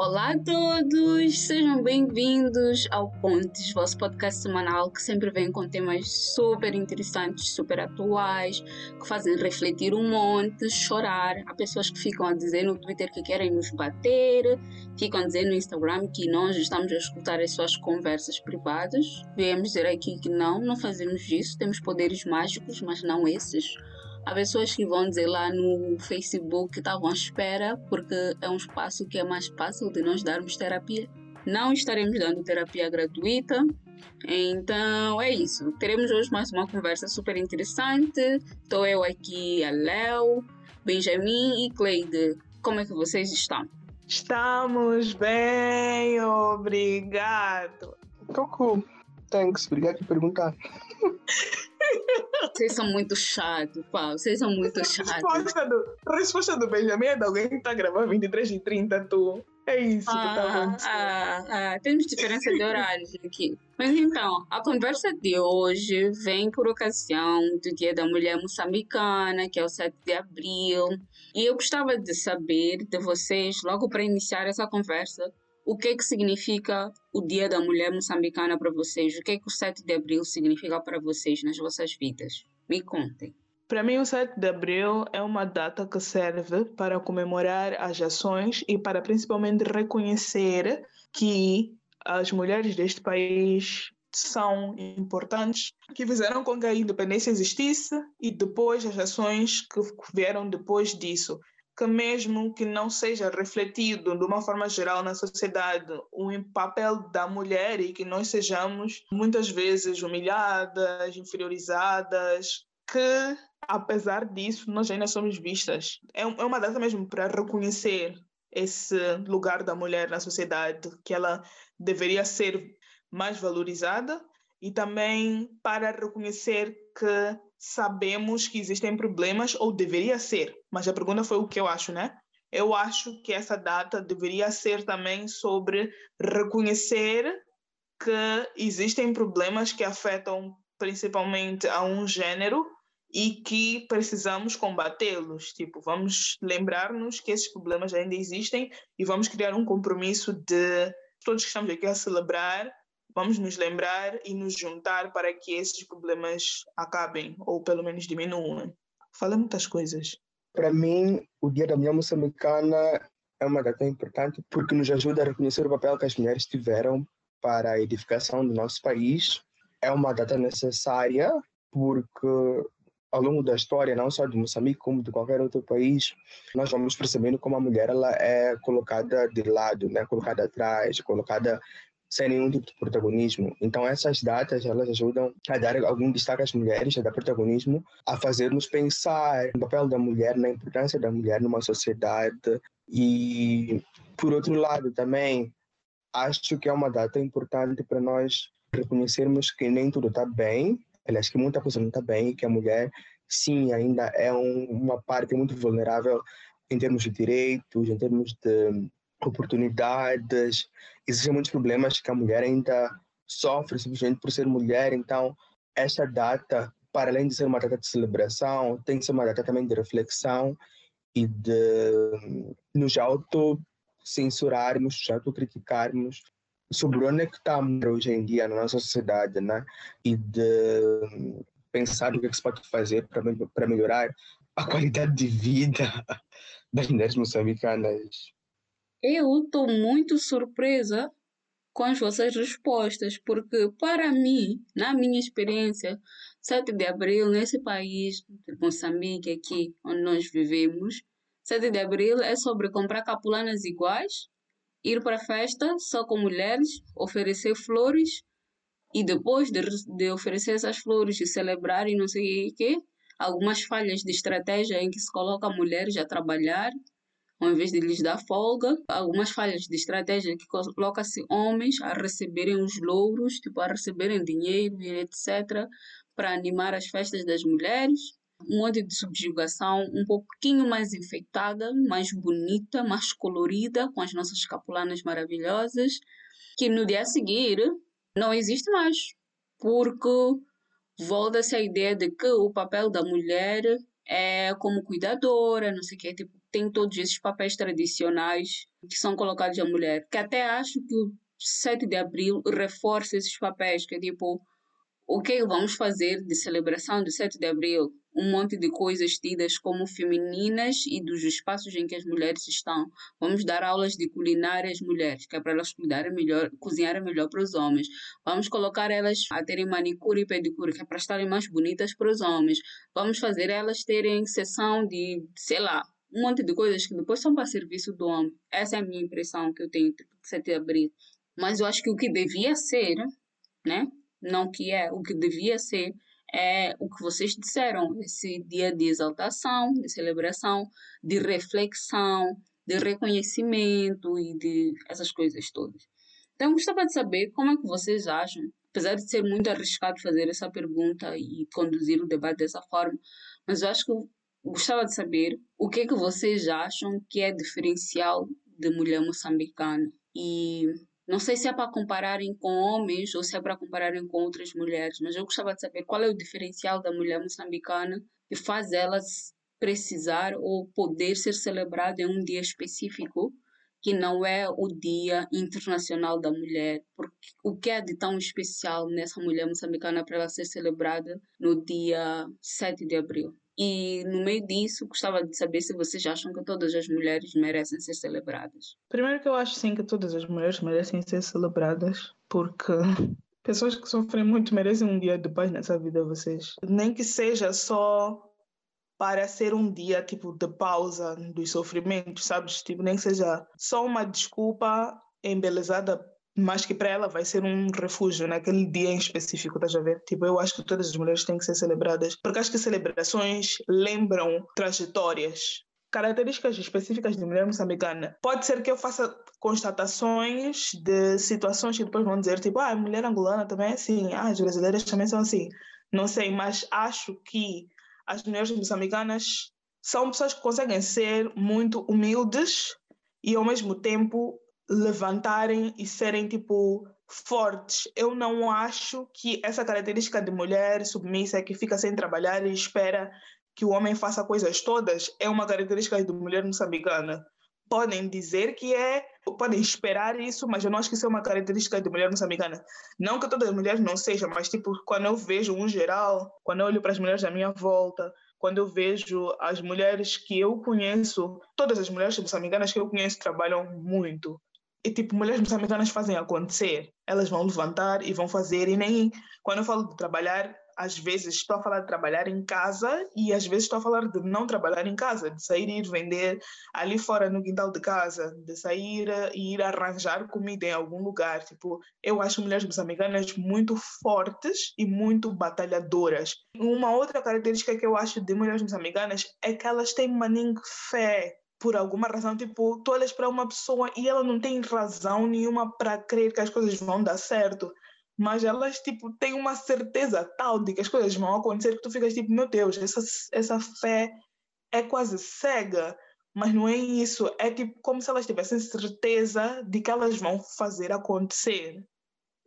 Olá a todos, sejam bem-vindos ao Pontes, vosso podcast semanal que sempre vem com temas super interessantes, super atuais, que fazem refletir um monte, chorar. Há pessoas que ficam a dizer no Twitter que querem nos bater, ficam a dizer no Instagram que nós estamos a escutar as suas conversas privadas. Viemos dizer aqui que não, não fazemos isso, temos poderes mágicos, mas não esses. Há pessoas que vão dizer lá no Facebook que estavam à espera porque é um espaço que é mais fácil de nós darmos terapia. Não estaremos dando terapia gratuita, então é isso. Teremos hoje mais uma conversa super interessante. Estou eu aqui, a Léo, Benjamin e Cleide. Como é que vocês estão? Estamos bem, obrigado. Coco, thanks, obrigado por perguntar. Vocês são muito chatos, pá. Vocês são muito chatos. Resposta do, resposta do Benjamin é de alguém que está gravando 23 e 30, tu. É isso ah, que está acontecendo. Ah, ah, temos diferença de horários aqui. Mas então, a conversa de hoje vem por ocasião do Dia da Mulher Moçambicana, que é o 7 de abril. E eu gostava de saber de vocês, logo para iniciar essa conversa, o que é que significa o Dia da Mulher Moçambicana para vocês? O que é que o 7 de abril significa para vocês nas vossas vidas? Me contem. Para mim, o 7 de abril é uma data que serve para comemorar as ações e para principalmente reconhecer que as mulheres deste país são importantes, que fizeram com que a independência existisse e depois as ações que vieram depois disso que mesmo que não seja refletido de uma forma geral na sociedade o papel da mulher e que nós sejamos muitas vezes humilhadas, inferiorizadas, que apesar disso nós ainda somos vistas. É, é uma data mesmo para reconhecer esse lugar da mulher na sociedade, que ela deveria ser mais valorizada e também para reconhecer que sabemos que existem problemas, ou deveria ser, mas a pergunta foi o que eu acho, né? Eu acho que essa data deveria ser também sobre reconhecer que existem problemas que afetam principalmente a um gênero e que precisamos combatê-los. Tipo, vamos lembrar-nos que esses problemas ainda existem e vamos criar um compromisso de todos que estamos aqui a celebrar vamos nos lembrar e nos juntar para que esses problemas acabem ou pelo menos diminuam. Fala muitas coisas. Para mim, o Dia da Mulher Moçambicana é uma data importante porque nos ajuda a reconhecer o papel que as mulheres tiveram para a edificação do nosso país. É uma data necessária porque ao longo da história, não só de Moçambique, como de qualquer outro país, nós vamos percebendo como a mulher ela é colocada de lado, né? colocada atrás, colocada sem nenhum tipo de protagonismo. Então essas datas elas ajudam a dar algum destaque às mulheres, a dar protagonismo, a fazer-nos pensar no papel da mulher, na importância da mulher numa sociedade e por outro lado também acho que é uma data importante para nós reconhecermos que nem tudo está bem, aliás que muita coisa não está bem, que a mulher sim ainda é um, uma parte muito vulnerável em termos de direitos, em termos de oportunidades. Existem muitos problemas que a mulher ainda sofre simplesmente por ser mulher. Então, esta data, para além de ser uma data de celebração, tem que ser uma data também de reflexão e de nos auto-censurarmos, nos auto-criticarmos sobre onde é que estamos hoje em dia na nossa sociedade, né? E de pensar o que, é que se pode fazer para melhorar a qualidade de vida das mulheres moçambicanas. Eu estou muito surpresa com as vossas respostas, porque para mim, na minha experiência, 7 de abril, nesse país, Moçambique, aqui onde nós vivemos, 7 de abril é sobre comprar capulanas iguais, ir para festa só com mulheres, oferecer flores e depois de, de oferecer essas flores e celebrar e não sei o que, algumas falhas de estratégia em que se coloca mulheres a trabalhar ao invés de lhes dar folga, algumas falhas de estratégia que coloca-se homens a receberem os louros, tipo a receberem dinheiro e etc, para animar as festas das mulheres. Um monte de subjugação um pouquinho mais enfeitada, mais bonita, mais colorida, com as nossas capulanas maravilhosas, que no dia a seguir não existe mais, porque volta-se a ideia de que o papel da mulher é como cuidadora, não sei o que, tipo, tem todos esses papéis tradicionais que são colocados à mulher. Que até acho que o 7 de abril reforça esses papéis, que é tipo, o que vamos fazer de celebração do 7 de abril? Um monte de coisas tidas como femininas e dos espaços em que as mulheres estão. Vamos dar aulas de culinária às mulheres, que é para elas cuidarem melhor, cozinharem melhor para os homens. Vamos colocar elas a terem manicure e pedicure, que é para estarem mais bonitas para os homens. Vamos fazer elas terem sessão de, sei lá, um monte de coisas que depois são para serviço do homem. Essa é a minha impressão que eu tenho de 7 de abril. Mas eu acho que o que devia ser, né? Não que é, o que devia ser é o que vocês disseram, esse dia de exaltação, de celebração, de reflexão, de reconhecimento e de essas coisas todas. Então, gostava de saber como é que vocês acham, apesar de ser muito arriscado fazer essa pergunta e conduzir o debate dessa forma, mas eu acho que gostava de saber o que é que vocês acham que é diferencial de mulher moçambicana e não sei se é para compararem com homens ou se é para compararem com outras mulheres, mas eu gostava de saber qual é o diferencial da mulher moçambicana que faz elas precisar ou poder ser celebrada em um dia específico que não é o Dia Internacional da Mulher. Porque o que é de tão especial nessa mulher moçambicana para ela ser celebrada no dia 7 de abril? E no meio disso, gostava de saber se vocês acham que todas as mulheres merecem ser celebradas. Primeiro que eu acho sim que todas as mulheres merecem ser celebradas, porque pessoas que sofrem muito merecem um dia de paz nessa vida, vocês. Nem que seja só para ser um dia tipo de pausa dos sofrimentos, sabes? Tipo, nem que seja só uma desculpa embelezada mas que para ela vai ser um refúgio naquele dia em específico, estás a ver? Tipo, eu acho que todas as mulheres têm que ser celebradas, porque acho que celebrações lembram trajetórias, características específicas de mulher moçambicana. Pode ser que eu faça constatações de situações que depois vão dizer, tipo, ah, a mulher angolana também é assim, ah, as brasileiras também são assim. Não sei, mas acho que as mulheres moçambicanas são pessoas que conseguem ser muito humildes e ao mesmo tempo levantarem e serem tipo fortes. Eu não acho que essa característica de mulher submissa que fica sem trabalhar e espera que o homem faça coisas todas é uma característica de mulher moçambicana. Podem dizer que é, podem esperar isso, mas eu não acho que isso é uma característica de mulher moçambicana. Não que todas as mulheres não sejam, mas tipo, quando eu vejo um geral, quando eu olho para as mulheres à minha volta, quando eu vejo as mulheres que eu conheço, todas as mulheres moçambicanas que eu conheço trabalham muito. E tipo, mulheres moçambicanas fazem acontecer. Elas vão levantar e vão fazer. E nem. Quando eu falo de trabalhar, às vezes estou a falar de trabalhar em casa e às vezes estou a falar de não trabalhar em casa, de sair e ir vender ali fora no quintal de casa, de sair e ir arranjar comida em algum lugar. Tipo, eu acho mulheres moçambicanas muito fortes e muito batalhadoras. Uma outra característica que eu acho de mulheres moçambicanas é que elas têm maninho fé por alguma razão, tipo, tu olhas para uma pessoa e ela não tem razão nenhuma para crer que as coisas vão dar certo, mas elas, tipo, têm uma certeza tal de que as coisas vão acontecer que tu ficas tipo, meu Deus, essa, essa fé é quase cega, mas não é isso, é tipo como se elas tivessem certeza de que elas vão fazer acontecer.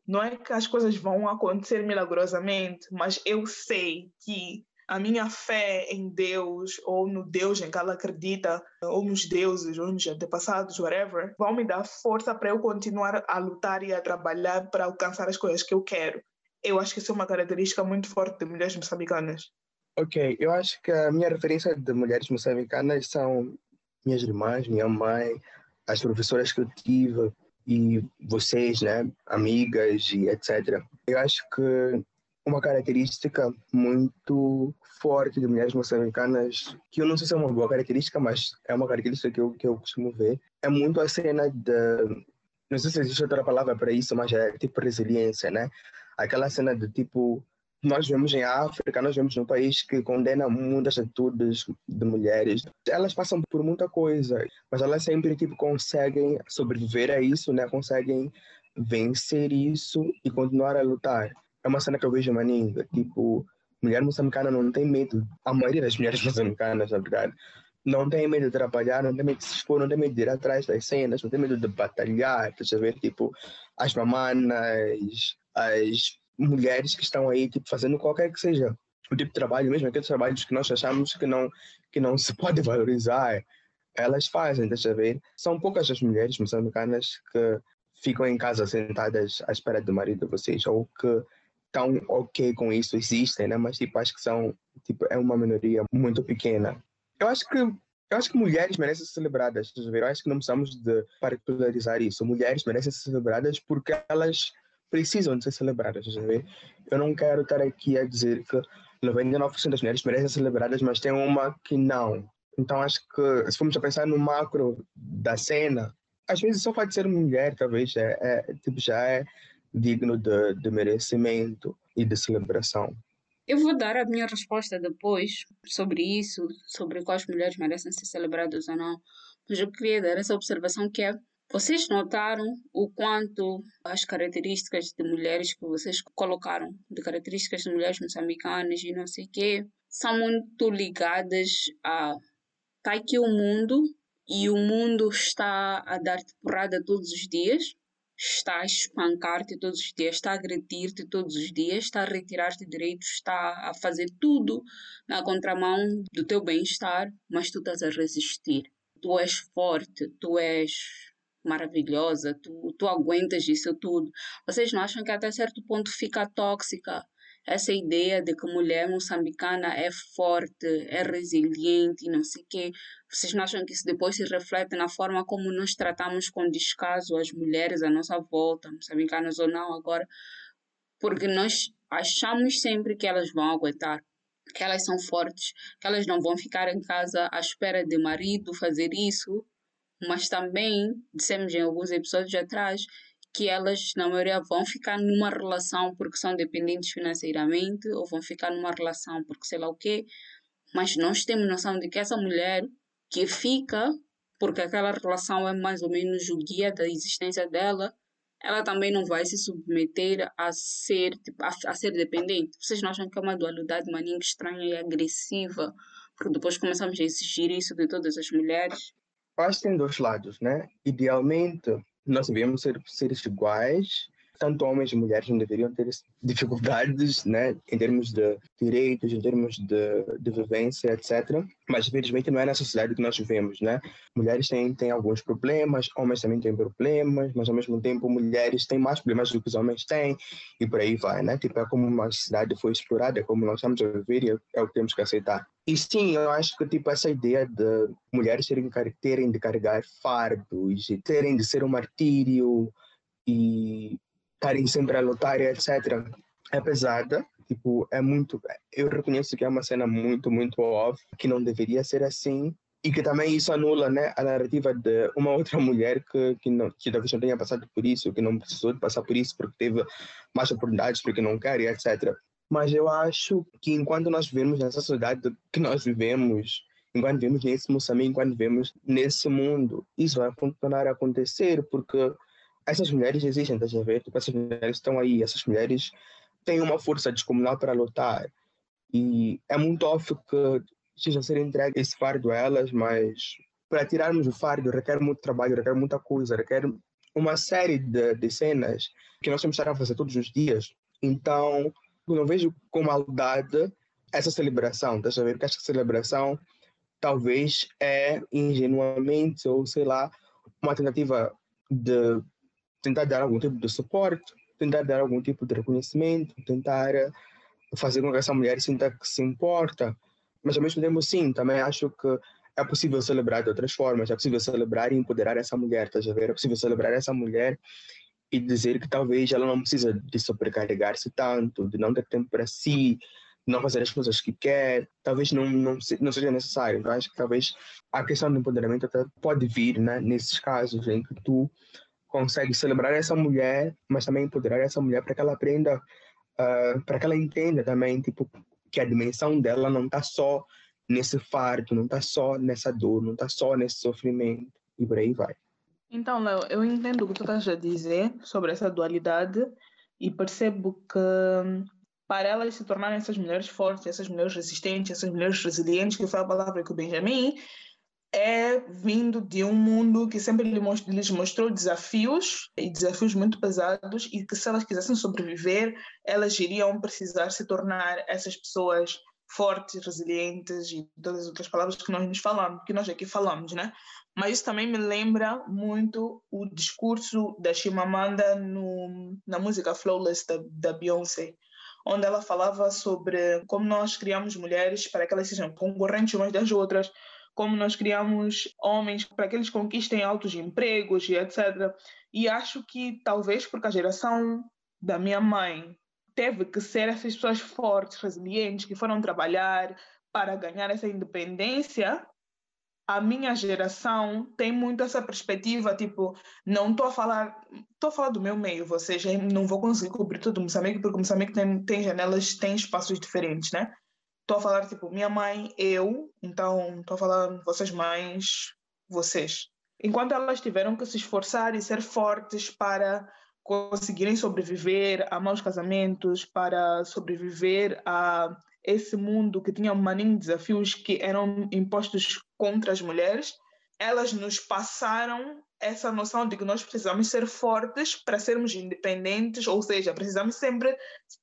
Não é que as coisas vão acontecer milagrosamente, mas eu sei que a minha fé em Deus ou no Deus em que ela acredita, ou nos deuses, ou nos antepassados, whatever, vão me dar força para eu continuar a lutar e a trabalhar para alcançar as coisas que eu quero. Eu acho que isso é uma característica muito forte de mulheres moçambicanas. Ok, eu acho que a minha referência de mulheres moçambicanas são minhas irmãs, minha mãe, as professoras que eu tive e vocês, né, amigas e etc. Eu acho que uma característica muito forte de mulheres moçambicanas, que eu não sei se é uma boa característica, mas é uma característica que eu, que eu costumo ver, é muito a cena de. Não sei se existe outra palavra para isso, mas é tipo resiliência, né? Aquela cena de tipo. Nós vemos em África, nós vemos num país que condena muitas atitudes de mulheres. Elas passam por muita coisa, mas elas sempre tipo conseguem sobreviver a isso, né? Conseguem vencer isso e continuar a lutar é uma cena que eu vejo maninga. Tipo, mulher moçambicana não tem medo. A maioria das mulheres moçambicanas, na verdade, não tem medo de trabalhar, não tem medo de se expor, não tem medo de ir atrás das cenas, não tem medo de batalhar. Quer ver, tipo, as mamanas, as mulheres que estão aí, tipo, fazendo qualquer que seja o tipo de trabalho, mesmo aqueles trabalhos que nós achamos que não, que não se pode valorizar. elas fazem, deixa ver. São poucas as mulheres moçambicanas que ficam em casa sentadas à espera do marido de vocês, ou que estão ok com isso, existem, né? Mas tipo, acho que são, tipo, é uma minoria muito pequena. Eu acho que eu acho que mulheres merecem ser celebradas, eu acho que não precisamos de particularizar isso. Mulheres merecem ser celebradas porque elas precisam de ser celebradas, Eu não quero estar aqui a dizer que 99% das mulheres merecem ser celebradas, mas tem uma que não. Então acho que se formos a pensar no macro da cena, às vezes só pode ser mulher, talvez, é, é tipo, já é digno de, de merecimento e de celebração. Eu vou dar a minha resposta depois sobre isso, sobre quais mulheres merecem ser celebradas ou não. Mas eu queria dar essa observação que é vocês notaram o quanto as características de mulheres que vocês colocaram, de características de mulheres moçambicanas e não sei o quê, são muito ligadas a tá aqui o mundo e o mundo está a dar-te porrada todos os dias está a espancar-te todos os dias, está a agredir-te todos os dias, está a retirar-te direitos, está a fazer tudo na contramão do teu bem-estar, mas tu estás a resistir. Tu és forte, tu és maravilhosa, tu, tu aguentas isso tudo. Vocês não acham que até certo ponto fica tóxica essa ideia de que mulher moçambicana é forte, é resiliente não sei o quê. Vocês não acham que isso depois se reflete na forma como nós tratamos com descaso as mulheres à nossa volta, moçambicanas ou não agora? Porque nós achamos sempre que elas vão aguentar, que elas são fortes, que elas não vão ficar em casa à espera de marido fazer isso, mas também, dissemos em alguns episódios atrás, que elas, na maioria, vão ficar numa relação porque são dependentes financeiramente ou vão ficar numa relação porque sei lá o quê. Mas nós temos noção de que essa mulher que fica porque aquela relação é mais ou menos o guia da existência dela, ela também não vai se submeter a ser, tipo, a, a ser dependente. Vocês não acham que é uma dualidade maninha estranha e agressiva? Porque depois começamos a exigir isso de todas as mulheres. Que tem dois lados, né? Idealmente, nós devemos ser seres iguais, tanto homens e mulheres não deveriam ter dificuldades, né, em termos de direitos, em termos de, de vivência, etc. Mas, infelizmente, não é na sociedade que nós vivemos, né? Mulheres têm, têm alguns problemas, homens também têm problemas, mas, ao mesmo tempo, mulheres têm mais problemas do que os homens têm, e por aí vai, né? Tipo, é como uma sociedade foi explorada, é como nós estamos a viver e é, é o que temos que aceitar. E sim, eu acho que tipo essa ideia de mulheres terem, terem de carregar fardos e terem de ser um martírio e estarem sempre a lutar etc. É pesada, tipo, é muito. Eu reconheço que é uma cena muito, muito óbvia, que não deveria ser assim, e que também isso anula né, a narrativa de uma outra mulher que, que, não, que talvez não tenha passado por isso, que não precisou de passar por isso porque teve mais oportunidades, porque não quer, etc. Mas eu acho que enquanto nós vivemos nessa sociedade que nós vivemos, enquanto vivemos nesse Moçambique, enquanto vivemos nesse mundo, isso vai continuar a acontecer, porque essas mulheres existem, estás a ver? Tipo, essas mulheres estão aí, essas mulheres têm uma força descomunal para lutar. E é muito óbvio que seja ser entregue esse fardo a elas, mas para tirarmos o fardo requer muito trabalho, requer muita coisa, requer uma série de, de cenas que nós temos que estar a fazer todos os dias. Então, eu não vejo com maldade essa celebração, estás a ver? Porque essa celebração talvez é ingenuamente, ou sei lá, uma tentativa de tentar dar algum tipo de suporte, tentar dar algum tipo de reconhecimento, tentar fazer com que essa mulher sinta que se importa. Mas ao mesmo tempo, sim, também acho que é possível celebrar de outras formas, é possível celebrar e empoderar essa mulher, tá a ver? É possível celebrar essa mulher e dizer que talvez ela não precisa de sobrecarregar-se tanto, de não ter tempo para si, de não fazer as coisas que quer, talvez não, não, não seja necessário. Eu acho que talvez a questão do empoderamento até pode vir né, nesses casos em que tu consegue celebrar essa mulher, mas também empoderar essa mulher para que ela aprenda, uh, para que ela entenda também, tipo, que a dimensão dela não está só nesse fardo, não está só nessa dor, não está só nesse sofrimento e por aí vai. Então, Léo, eu entendo o que tu estás a dizer sobre essa dualidade e percebo que para elas se tornarem essas mulheres fortes, essas mulheres resistentes, essas mulheres resilientes, que foi a palavra que o Benjamin é vindo de um mundo que sempre lhes mostrou desafios e desafios muito pesados e que se elas quisessem sobreviver, elas iriam precisar se tornar essas pessoas fortes, resilientes e todas as outras palavras que nós nos falamos, que nós aqui falamos, né? Mas isso também me lembra muito o discurso da Chimamanda no, na música Flawless da, da Beyoncé, onde ela falava sobre como nós criamos mulheres para que elas sejam concorrentes umas das outras, como nós criamos homens para que eles conquistem altos empregos e etc. E acho que talvez porque a geração da minha mãe teve que ser essas pessoas fortes, resilientes, que foram trabalhar para ganhar essa independência, a minha geração tem muito essa perspectiva, tipo, não estou a falar, estou a falar do meu meio, ou seja, não vou conseguir cobrir todo o Moçambique, porque o Moçambique tem, tem janelas, tem espaços diferentes, né? Estou a falar, tipo, minha mãe, eu, então estou a falar vocês mães, vocês. Enquanto elas tiveram que se esforçar e ser fortes para conseguirem sobreviver a maus casamentos, para sobreviver a esse mundo que tinha maninho desafios que eram impostos contra as mulheres, elas nos passaram essa noção de que nós precisamos ser fortes para sermos independentes, ou seja, precisamos sempre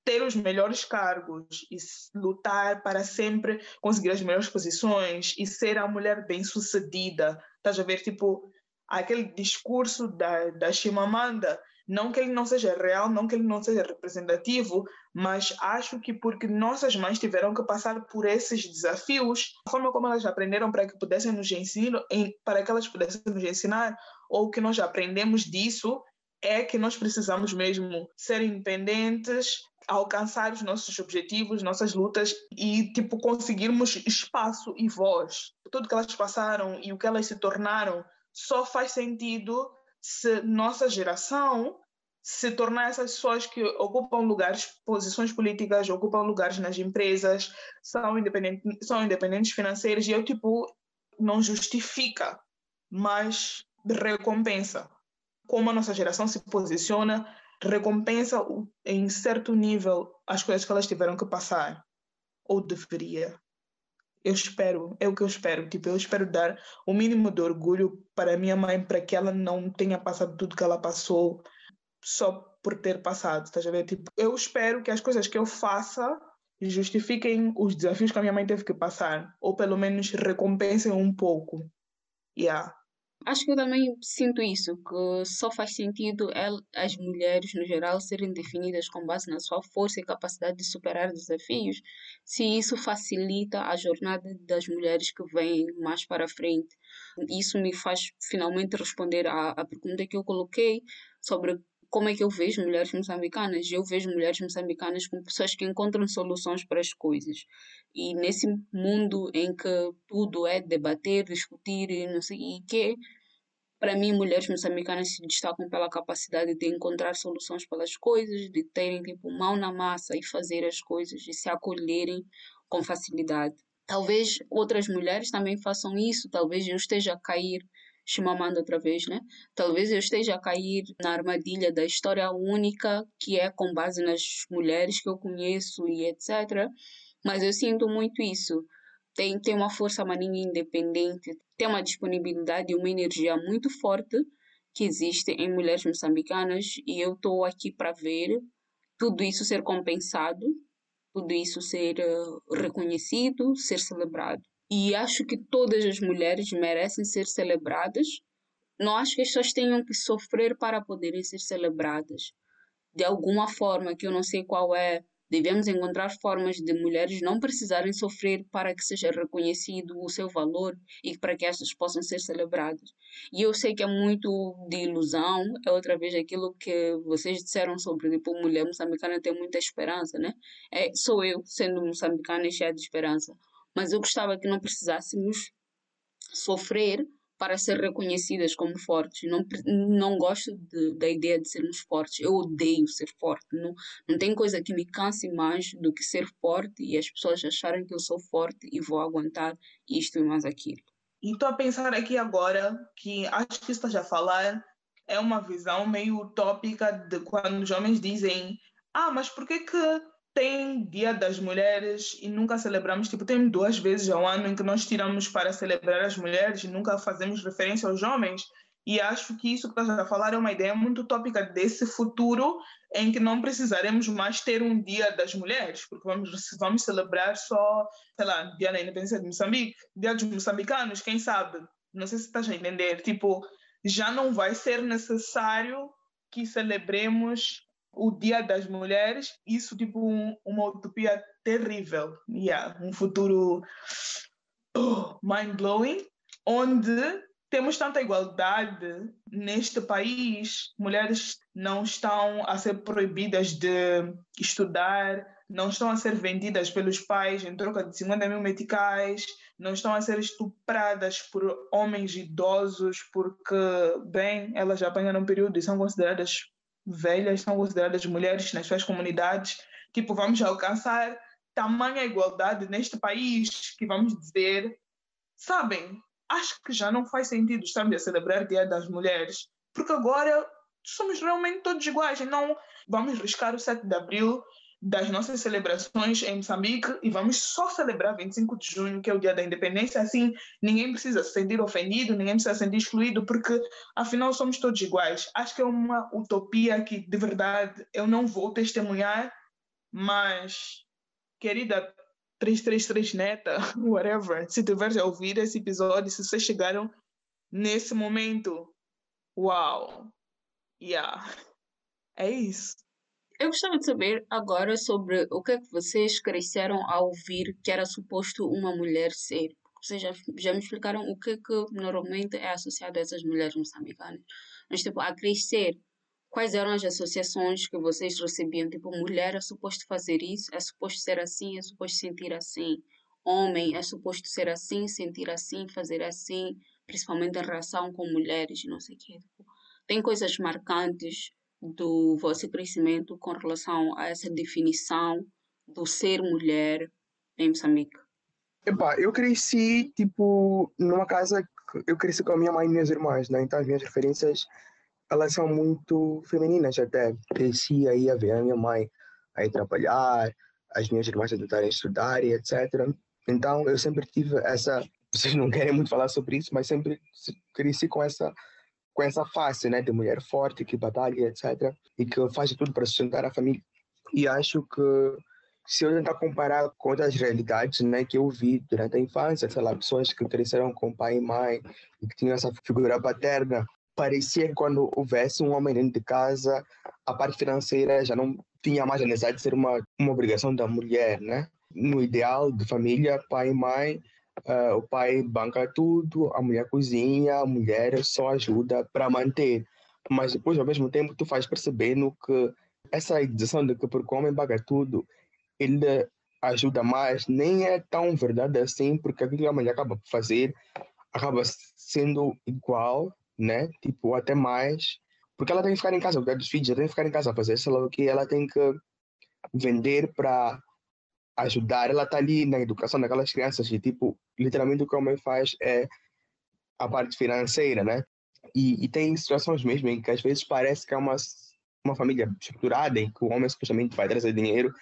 ter os melhores cargos e lutar para sempre conseguir as melhores posições e ser a mulher bem-sucedida. Estás a ver, tipo, aquele discurso da, da Chimamanda não que ele não seja real, não que ele não seja representativo, mas acho que porque nossas mães tiveram que passar por esses desafios, a forma como elas aprenderam para que pudessem nos ensinar, para que elas pudessem nos ensinar, ou que nós aprendemos disso, é que nós precisamos mesmo ser independentes, alcançar os nossos objetivos, nossas lutas e tipo conseguirmos espaço e voz. Tudo que elas passaram e o que elas se tornaram só faz sentido se nossa geração se tornar essas pessoas que ocupam lugares, posições políticas, ocupam lugares nas empresas, são independentes, são independentes financeiros e eu tipo não justifica, mas recompensa. Como a nossa geração se posiciona, recompensa em certo nível as coisas que elas tiveram que passar ou deveria eu espero, é o que eu espero. Tipo, eu espero dar o mínimo de orgulho para minha mãe, para que ela não tenha passado tudo que ela passou só por ter passado, estás a ver? Tipo, eu espero que as coisas que eu faça justifiquem os desafios que a minha mãe teve que passar, ou pelo menos recompensem um pouco. Yeah. Acho que eu também sinto isso, que só faz sentido as mulheres, no geral, serem definidas com base na sua força e capacidade de superar desafios, se isso facilita a jornada das mulheres que vêm mais para frente. Isso me faz finalmente responder à, à pergunta que eu coloquei sobre como é que eu vejo mulheres moçambicanas? Eu vejo mulheres moçambicanas como pessoas que encontram soluções para as coisas. E nesse mundo em que tudo é debater, discutir e não sei o quê, para mim, mulheres moçambicanas se destacam pela capacidade de encontrar soluções para as coisas, de terem tipo mão na massa e fazer as coisas e se acolherem com facilidade. Talvez outras mulheres também façam isso, talvez eu esteja a cair chamando outra vez, né? Talvez eu esteja a cair na armadilha da história única, que é com base nas mulheres que eu conheço e etc. Mas eu sinto muito isso. Tem, tem uma força marinha independente, tem uma disponibilidade e uma energia muito forte que existe em mulheres moçambicanas e eu estou aqui para ver tudo isso ser compensado, tudo isso ser uh, reconhecido, ser celebrado. E acho que todas as mulheres merecem ser celebradas. Não acho que as pessoas tenham que sofrer para poderem ser celebradas. De alguma forma, que eu não sei qual é, devemos encontrar formas de mulheres não precisarem sofrer para que seja reconhecido o seu valor e para que estas possam ser celebradas. E eu sei que é muito de ilusão, é outra vez aquilo que vocês disseram sobre, tipo, mulher moçambicana tem muita esperança, né? É, sou eu, sendo moçambicana cheia de esperança mas eu gostava que não precisássemos sofrer para ser reconhecidas como fortes. Não, não gosto de, da ideia de sermos fortes. Eu odeio ser forte. Não, não tem coisa que me canse mais do que ser forte e as pessoas acharem que eu sou forte e vou aguentar isto e mais aquilo. E estou a pensar aqui agora que acho que estás a falar é uma visão meio utópica de quando os homens dizem ah, mas por que que tem Dia das Mulheres e nunca celebramos, tipo, tem duas vezes ao ano em que nós tiramos para celebrar as mulheres e nunca fazemos referência aos homens. E acho que isso que estás a falar é uma ideia muito utópica desse futuro em que não precisaremos mais ter um Dia das Mulheres, porque vamos, vamos celebrar só, sei lá, Dia da Independência de Moçambique, Dia dos Moçambicanos, quem sabe? Não sei se estás a entender. Tipo, já não vai ser necessário que celebremos o Dia das Mulheres, isso tipo um, uma utopia terrível, yeah, um futuro oh, mind-blowing, onde temos tanta igualdade neste país, mulheres não estão a ser proibidas de estudar, não estão a ser vendidas pelos pais em troca de 50 mil meticais, não estão a ser estupradas por homens idosos porque, bem, elas já apanharam um período e são consideradas velhas, são consideradas mulheres nas suas comunidades. Tipo, vamos alcançar tamanha igualdade neste país que vamos dizer, sabem, acho que já não faz sentido estarmos a celebrar o Dia das Mulheres, porque agora somos realmente todos iguais. Não vamos riscar o 7 de abril das nossas celebrações em Moçambique e vamos só celebrar 25 de junho, que é o dia da independência. Assim, ninguém precisa se sentir ofendido, ninguém precisa se sentir excluído, porque afinal somos todos iguais. Acho que é uma utopia que, de verdade, eu não vou testemunhar, mas, querida 333 neta, whatever, se tiveres a ouvir esse episódio, se vocês chegaram nesse momento, uau, yeah, é isso. Eu gostava de saber agora sobre o que é que vocês cresceram a ouvir que era suposto uma mulher ser. Vocês já, já me explicaram o que é que normalmente é associado a essas mulheres moçambicanas. Mas, tipo, a crescer, quais eram as associações que vocês recebiam? Tipo, mulher é suposto fazer isso, é suposto ser assim, é suposto sentir assim. Homem é suposto ser assim, sentir assim, fazer assim, principalmente em relação com mulheres, não sei o quê. Tipo, tem coisas marcantes do vosso crescimento com relação a essa definição do ser mulher em Moçambique? Epá, eu cresci, tipo, numa casa, eu cresci com a minha mãe e minhas irmãs, né? Então as minhas referências, elas são muito femininas até. Cresci aí a ver a minha mãe aí trabalhar, as minhas irmãs a tentarem estudar e etc. Então eu sempre tive essa, vocês não querem muito falar sobre isso, mas sempre cresci com essa com essa face, né, de mulher forte que batalha, etc, e que faz tudo para sustentar a família. E acho que se eu tentar comparar com outras realidades, né, que eu vi durante a infância, sei lá, pessoas que cresceram com pai e mãe e que tinham essa figura paterna, parecia que quando houvesse um homem dentro de casa, a parte financeira já não tinha mais a necessidade de ser uma, uma obrigação da mulher, né? No ideal de família, pai e mãe Uh, o pai banca tudo, a mulher cozinha, a mulher só ajuda para manter. Mas depois, ao mesmo tempo, tu faz percebendo que essa ideação de que porque o homem paga tudo, ele ajuda mais, nem é tão verdade assim, porque aquilo que a mulher acaba por fazer acaba sendo igual, né? Tipo, até mais. Porque ela tem que ficar em casa, cuidar dos filhos, ela tem que ficar em casa fazer, sei lá o que, ela tem que vender para ajudar, ela está ali na educação daquelas crianças e, tipo, literalmente o que a mãe faz é a parte financeira, né? E, e, tem situações mesmo em que às vezes parece que é uma, uma família estruturada em que o homem supostamente vai trazer dinheiro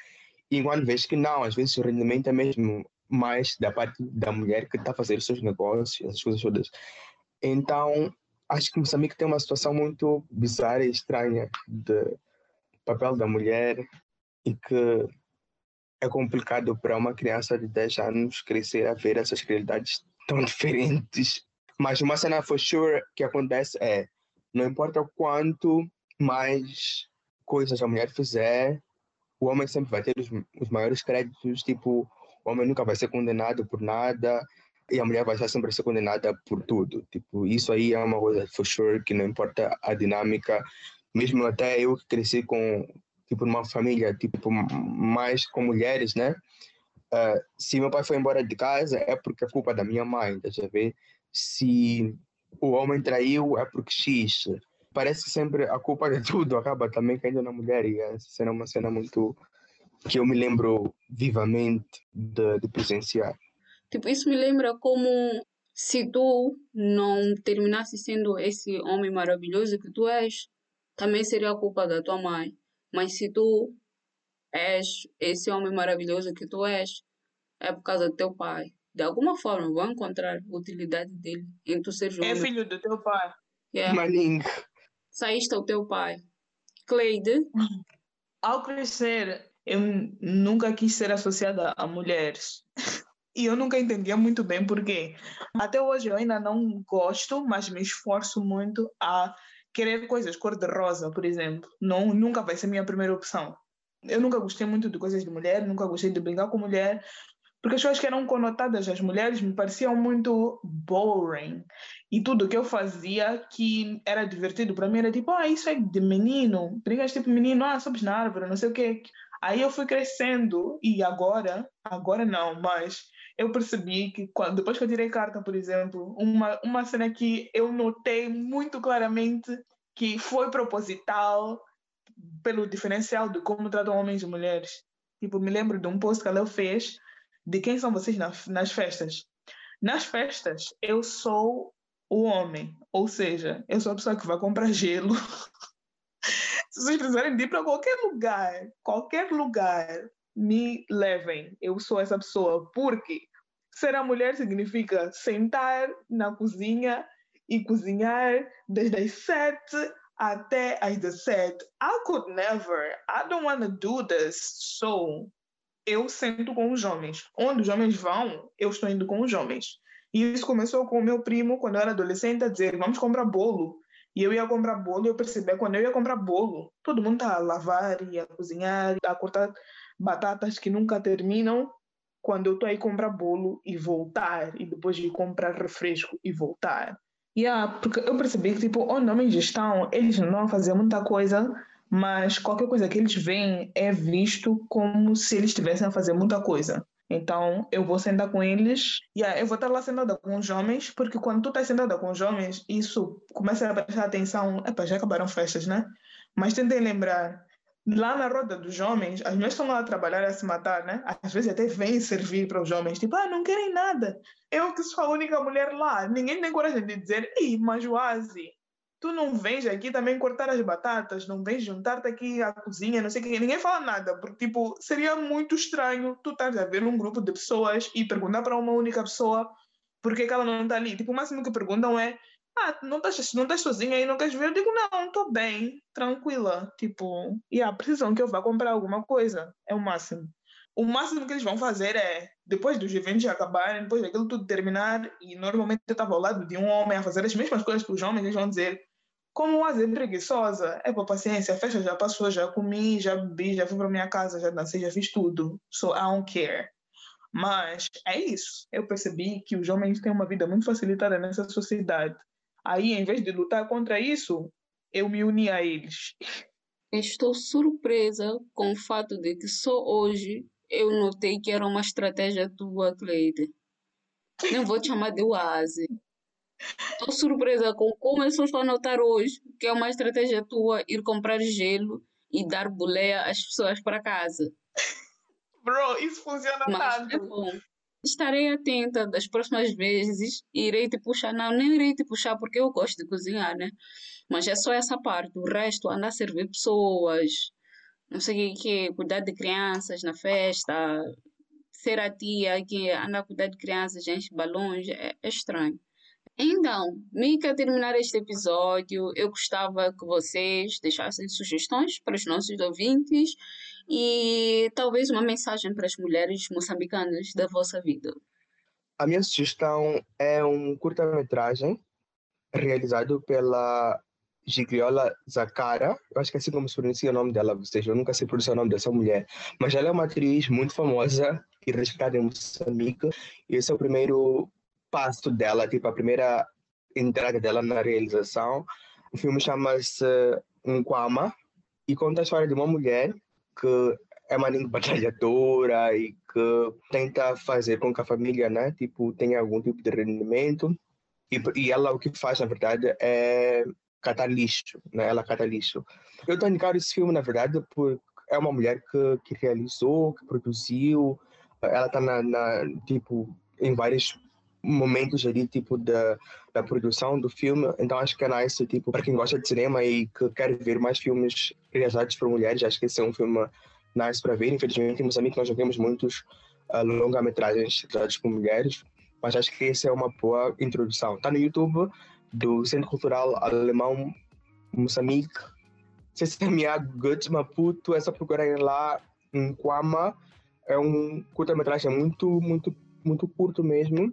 e enquanto vês que não, às vezes o rendimento é mesmo mais da parte da mulher que está fazer os seus negócios, essas coisas todas. Então, acho que Moçambique tem uma situação muito bizarra e estranha de papel da mulher e que é complicado para uma criança de 10 anos crescer a ver essas realidades tão diferentes. Mas uma cena for sure que acontece é, não importa o quanto mais coisas a mulher fizer, o homem sempre vai ter os, os maiores créditos, tipo, o homem nunca vai ser condenado por nada e a mulher vai sempre ser condenada por tudo. Tipo, isso aí é uma coisa for sure que não importa a dinâmica, mesmo até eu que cresci com tipo numa família tipo mais com mulheres, né? Uh, se meu pai foi embora de casa é porque é culpa da minha mãe, tá a ver? Se o homem traiu é porque X. Parece que sempre a culpa de tudo acaba também caindo na mulher e essa cena é uma cena muito que eu me lembro vivamente de, de presenciar. Tipo, isso me lembra como se tu não terminasse sendo esse homem maravilhoso que tu és, também seria a culpa da tua mãe. Mas se tu és esse homem maravilhoso que tu és, é por causa do teu pai. De alguma forma, vão encontrar utilidade dele em tu seres É filho do teu pai. Yeah. Maning. Saíste ao teu pai. Cleide, Ao crescer, eu nunca quis ser associada a mulheres. E eu nunca entendia muito bem porquê. Até hoje eu ainda não gosto, mas me esforço muito a querer coisas cor-de-rosa, por exemplo. Não, nunca vai ser minha primeira opção. Eu nunca gostei muito de coisas de mulher, nunca gostei de brincar com mulher, porque as coisas que eram conotadas às mulheres me pareciam muito boring. E tudo que eu fazia que era divertido para mim era tipo, ah, isso é de menino, brincas tipo menino, ah, sobes na árvore, não sei o quê. Aí eu fui crescendo e agora, agora não, mas eu percebi que quando, depois que eu tirei carta, por exemplo, uma, uma cena que eu notei muito claramente que foi proposital pelo diferencial de como tratam homens e mulheres. Tipo, me lembro de um post que ela fez de quem são vocês na, nas festas. Nas festas, eu sou o homem, ou seja, eu sou a pessoa que vai comprar gelo. Se vocês de ir para qualquer lugar, qualquer lugar, me levem. Eu sou essa pessoa. Porque ser a mulher significa sentar na cozinha e cozinhar desde as sete até às 17. I could never. I don't want to do this. So, eu sento com os homens. Onde os homens vão, eu estou indo com os homens. E isso começou com o meu primo, quando eu era adolescente, a dizer: vamos comprar bolo. E eu ia comprar bolo e eu percebi quando eu ia comprar bolo, todo mundo está a lavar e a cozinhar, a cortar batatas que nunca terminam. Quando eu estou aí comprar bolo e voltar, e depois de comprar refresco e voltar. Yeah, porque eu percebi que, tipo, onde homens estão, eles não vão fazer muita coisa, mas qualquer coisa que eles veem é visto como se eles estivessem a fazer muita coisa. Então, eu vou sentar com eles, yeah, eu vou estar lá sentada com os homens, porque quando tu estás sentada com os homens, isso começa a prestar atenção. Epa, já acabaram festas, né? Mas tentem lembrar, lá na roda dos homens, as mulheres estão lá a trabalhar a se matar, né? Às vezes até vêm servir para os homens, tipo, ah, não querem nada. Eu que sou a única mulher lá, ninguém tem coragem de dizer, ei, Majuazi, tu não vens aqui também cortar as batatas, não vens juntar-te aqui à cozinha, não sei o que, ninguém fala nada, porque, tipo, seria muito estranho tu estás a ver um grupo de pessoas e perguntar para uma única pessoa por que, que ela não está ali. Tipo, o máximo que perguntam é, ah, não estás não estás sozinha aí, não queres ver? Eu digo, não, estou bem, tranquila. Tipo, e yeah, precisam que eu vá comprar alguma coisa, é o máximo. O máximo que eles vão fazer é, depois dos eventos acabarem, depois daquilo tudo terminar, e normalmente eu estava ao lado de um homem a fazer as mesmas coisas que os homens, eles vão dizer, como a é preguiçosa, é para paciência, a festa já passou, já comi, já bebi, já fui para minha casa, já dancei, já fiz tudo. So I don't care. Mas é isso. Eu percebi que os homens têm uma vida muito facilitada nessa sociedade. Aí, em vez de lutar contra isso, eu me uni a eles. estou surpresa com o fato de que só hoje eu notei que era uma estratégia tua, Cleide. Nem vou te chamar de oase. Estou surpresa com como eu só estou a notar hoje que é uma estratégia tua ir comprar gelo e dar boleia às pessoas para casa. Bro, isso funciona Mas é tanto. bom. Estarei atenta das próximas vezes e irei te puxar. Não, nem irei te puxar porque eu gosto de cozinhar, né? Mas é só essa parte. O resto, andar a servir pessoas, não sei o que, cuidar de crianças na festa, ser a tia que anda a cuidar de crianças, enche balões, é, é estranho. Então, Mica, terminar este episódio, eu gostava que vocês deixassem sugestões para os nossos ouvintes e talvez uma mensagem para as mulheres moçambicanas da vossa vida. A minha sugestão é um curta-metragem realizado pela Gigliola Zacara. Eu acho que é assim como se pronuncia o nome dela, seja, eu nunca sei pronunciar o nome dessa mulher. Mas ela é uma atriz muito famosa e respeitada em Moçambique. E esse é o primeiro passo dela, tipo, a primeira entrada dela na realização. O filme chama-se Nkwama e conta a história de uma mulher que é uma língua batalhadora e que tenta fazer com que a família, né, tipo, tenha algum tipo de rendimento. E, e ela o que faz, na verdade, é catar lixo, né? Ela cata lixo. Eu estou indicando esse filme, na verdade, porque é uma mulher que, que realizou, que produziu. Ela está na, na, tipo, em vários momentos ali, tipo, da, da produção do filme. Então, acho que é nice, tipo, para quem gosta de cinema e que quer ver mais filmes realizados por mulheres, acho que esse é um filme nice para ver. Infelizmente, em Moçambique nós não temos muitos uh, longa-metragens realizados por mulheres, mas acho que essa é uma boa introdução. Está no YouTube, do Centro Cultural Alemão Moçambique. Se se chama Guts Maputo, é só procurarem lá em Quama. É um curta-metragem muito, muito, muito curto mesmo.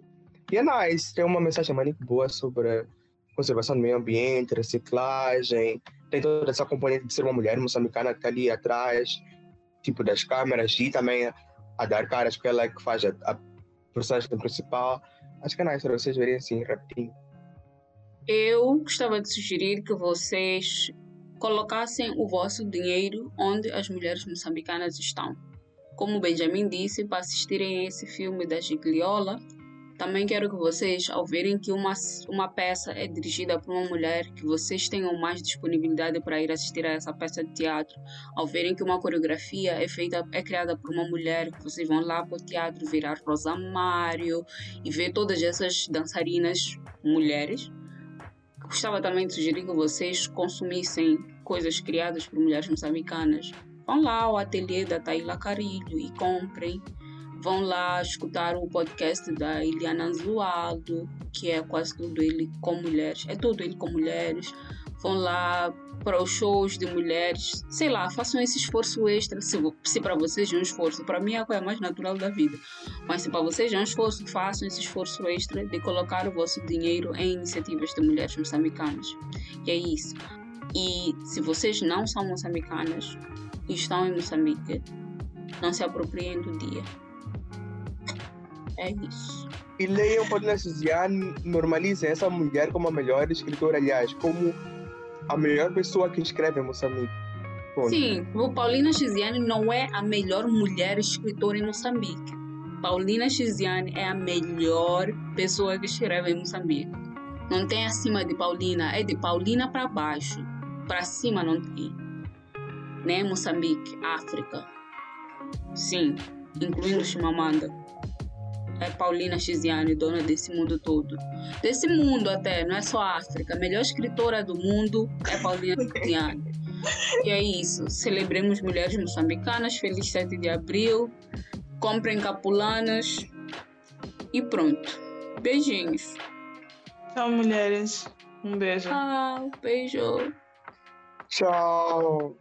E é nice, tem uma mensagem muito boa sobre conservação do meio ambiente, reciclagem, tem toda essa componente de ser uma mulher moçambicana que está ali atrás, tipo das câmeras e também a, dar caras porque ela é que faz a, a personagem principal. Acho que é nice para vocês verem assim rapidinho. Eu gostava de sugerir que vocês colocassem o vosso dinheiro onde as mulheres moçambicanas estão. Como o Benjamin disse, para assistirem a esse filme da Gigliola, também quero que vocês, ao verem que uma, uma peça é dirigida por uma mulher, que vocês tenham mais disponibilidade para ir assistir a essa peça de teatro. Ao verem que uma coreografia é feita, é criada por uma mulher, que vocês vão lá para o teatro ver a Rosa Mário e ver todas essas dançarinas mulheres. Gostava também de sugerir que vocês consumissem coisas criadas por mulheres moçambicanas. Vão lá ao ateliê da Taila Carilho e comprem vão lá escutar o podcast da Iliana Anzualdo, que é quase tudo ele com mulheres, é tudo ele com mulheres. Vão lá para os shows de mulheres, sei lá, façam esse esforço extra. Se, se para vocês é um esforço, para mim é a coisa mais natural da vida. Mas se para vocês é um esforço, façam esse esforço extra de colocar o vosso dinheiro em iniciativas de mulheres moçambicanas. E é isso. E se vocês não são moçambicanas e estão em Moçambique, não se apropriem do dia. É isso. E leiam Paulina Suziane, normalizem essa mulher como a melhor escritora, aliás, como a melhor pessoa que escreve em Moçambique. Ponto. Sim, o Paulina Chiziane não é a melhor mulher escritora em Moçambique. Paulina Chiziane é a melhor pessoa que escreve em Moçambique. Não tem acima de Paulina, é de Paulina para baixo. Para cima não tem. Né? Moçambique, África. Sim, incluindo Chimamanda é Paulina Chiziane, dona desse mundo todo. Desse mundo até, não é só África. A melhor escritora do mundo é Paulina Chiziane. E é isso. Celebremos mulheres moçambicanas. Feliz 7 de abril. Comprem capulanas. E pronto. Beijinhos. Tchau, mulheres. Um beijo. Tchau. Beijo. Tchau.